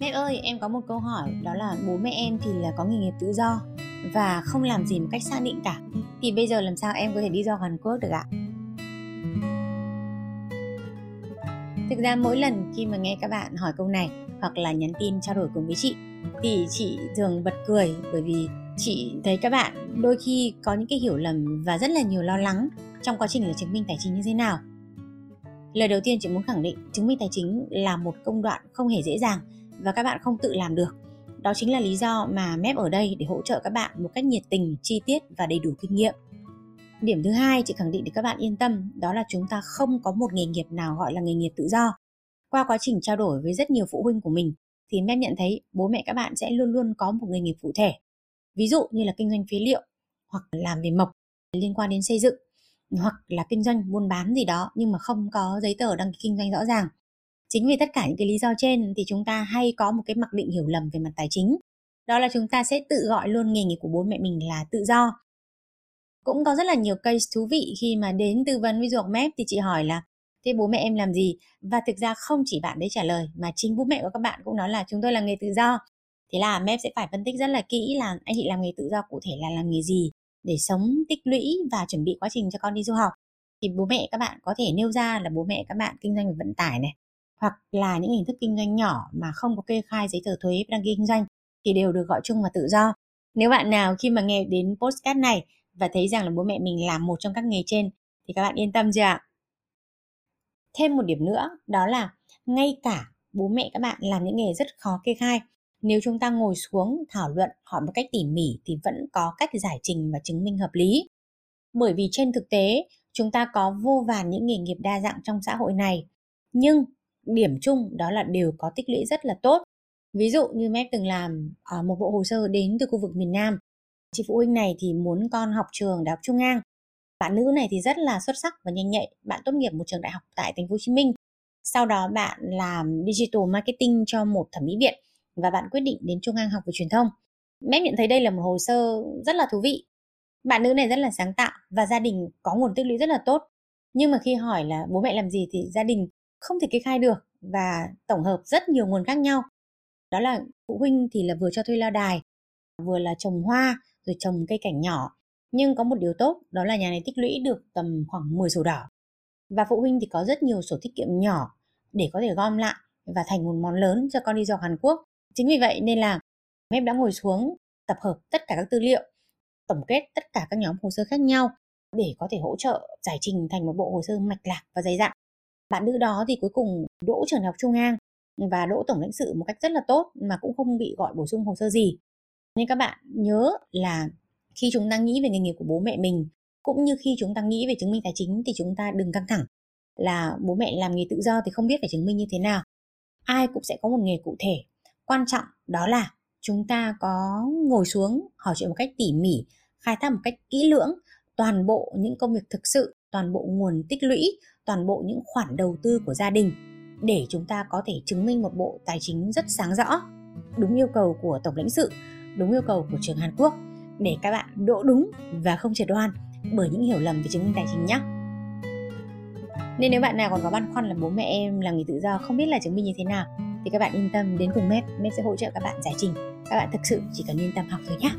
Mẹ ơi, em có một câu hỏi đó là bố mẹ em thì là có nghề nghiệp tự do và không làm gì một cách xác định cả. Thì bây giờ làm sao em có thể đi do Hàn Quốc được ạ? Thực ra mỗi lần khi mà nghe các bạn hỏi câu này hoặc là nhắn tin trao đổi cùng với chị thì chị thường bật cười bởi vì chị thấy các bạn đôi khi có những cái hiểu lầm và rất là nhiều lo lắng trong quá trình là chứng minh tài chính như thế nào. Lời đầu tiên chị muốn khẳng định chứng minh tài chính là một công đoạn không hề dễ dàng và các bạn không tự làm được. Đó chính là lý do mà MEP ở đây để hỗ trợ các bạn một cách nhiệt tình, chi tiết và đầy đủ kinh nghiệm. Điểm thứ hai chị khẳng định để các bạn yên tâm đó là chúng ta không có một nghề nghiệp nào gọi là nghề nghiệp tự do. Qua quá trình trao đổi với rất nhiều phụ huynh của mình thì MEP nhận thấy bố mẹ các bạn sẽ luôn luôn có một nghề nghiệp cụ thể. Ví dụ như là kinh doanh phế liệu hoặc làm về mộc liên quan đến xây dựng hoặc là kinh doanh buôn bán gì đó nhưng mà không có giấy tờ đăng ký kinh doanh rõ ràng chính vì tất cả những cái lý do trên thì chúng ta hay có một cái mặc định hiểu lầm về mặt tài chính. Đó là chúng ta sẽ tự gọi luôn nghề nghiệp của bố mẹ mình là tự do. Cũng có rất là nhiều case thú vị khi mà đến tư vấn với ruột mép thì chị hỏi là, thế bố mẹ em làm gì? Và thực ra không chỉ bạn đấy trả lời, mà chính bố mẹ của các bạn cũng nói là, chúng tôi là nghề tự do. Thế là mép sẽ phải phân tích rất là kỹ là anh chị làm nghề tự do cụ thể là làm nghề gì để sống, tích lũy và chuẩn bị quá trình cho con đi du học. Thì bố mẹ các bạn có thể nêu ra là bố mẹ các bạn kinh doanh về vận tải này hoặc là những hình thức kinh doanh nhỏ mà không có kê khai giấy tờ thuế đăng ký kinh doanh thì đều được gọi chung là tự do. Nếu bạn nào khi mà nghe đến postcard này và thấy rằng là bố mẹ mình làm một trong các nghề trên thì các bạn yên tâm chưa ạ? Thêm một điểm nữa đó là ngay cả bố mẹ các bạn làm những nghề rất khó kê khai nếu chúng ta ngồi xuống thảo luận hỏi một cách tỉ mỉ thì vẫn có cách giải trình và chứng minh hợp lý. Bởi vì trên thực tế, chúng ta có vô vàn những nghề nghiệp đa dạng trong xã hội này. Nhưng điểm chung đó là đều có tích lũy rất là tốt. Ví dụ như Mép từng làm ở một bộ hồ sơ đến từ khu vực miền Nam. Chị phụ huynh này thì muốn con học trường Đại học Trung Ngang. Bạn nữ này thì rất là xuất sắc và nhanh nhạy. Bạn tốt nghiệp một trường đại học tại thành phố Hồ Chí Minh. Sau đó bạn làm digital marketing cho một thẩm mỹ viện và bạn quyết định đến Trung Ngang học về truyền thông. Mép nhận thấy đây là một hồ sơ rất là thú vị. Bạn nữ này rất là sáng tạo và gia đình có nguồn tích lũy rất là tốt. Nhưng mà khi hỏi là bố mẹ làm gì thì gia đình không thể kê khai được và tổng hợp rất nhiều nguồn khác nhau. Đó là phụ huynh thì là vừa cho thuê lao đài, vừa là trồng hoa, rồi trồng cây cảnh nhỏ. Nhưng có một điều tốt đó là nhà này tích lũy được tầm khoảng 10 sổ đỏ. Và phụ huynh thì có rất nhiều sổ tiết kiệm nhỏ để có thể gom lại và thành một món lớn cho con đi du học Hàn Quốc. Chính vì vậy nên là em đã ngồi xuống tập hợp tất cả các tư liệu, tổng kết tất cả các nhóm hồ sơ khác nhau để có thể hỗ trợ giải trình thành một bộ hồ sơ mạch lạc và dày dặn bạn nữ đó thì cuối cùng đỗ trường học trung ngang và đỗ tổng lãnh sự một cách rất là tốt mà cũng không bị gọi bổ sung hồ sơ gì. Nên các bạn nhớ là khi chúng ta nghĩ về nghề nghiệp của bố mẹ mình, cũng như khi chúng ta nghĩ về chứng minh tài chính thì chúng ta đừng căng thẳng là bố mẹ làm nghề tự do thì không biết phải chứng minh như thế nào. Ai cũng sẽ có một nghề cụ thể. Quan trọng đó là chúng ta có ngồi xuống, hỏi chuyện một cách tỉ mỉ, khai thác một cách kỹ lưỡng toàn bộ những công việc thực sự toàn bộ nguồn tích lũy toàn bộ những khoản đầu tư của gia đình để chúng ta có thể chứng minh một bộ tài chính rất sáng rõ đúng yêu cầu của tổng lãnh sự đúng yêu cầu của trường hàn quốc để các bạn đỗ đúng và không trượt đoan bởi những hiểu lầm về chứng minh tài chính nhé nên nếu bạn nào còn có băn khoăn là bố mẹ em là người tự do không biết là chứng minh như thế nào thì các bạn yên tâm đến cùng MEP, MEP sẽ hỗ trợ các bạn giải trình. Các bạn thực sự chỉ cần yên tâm học thôi nhé.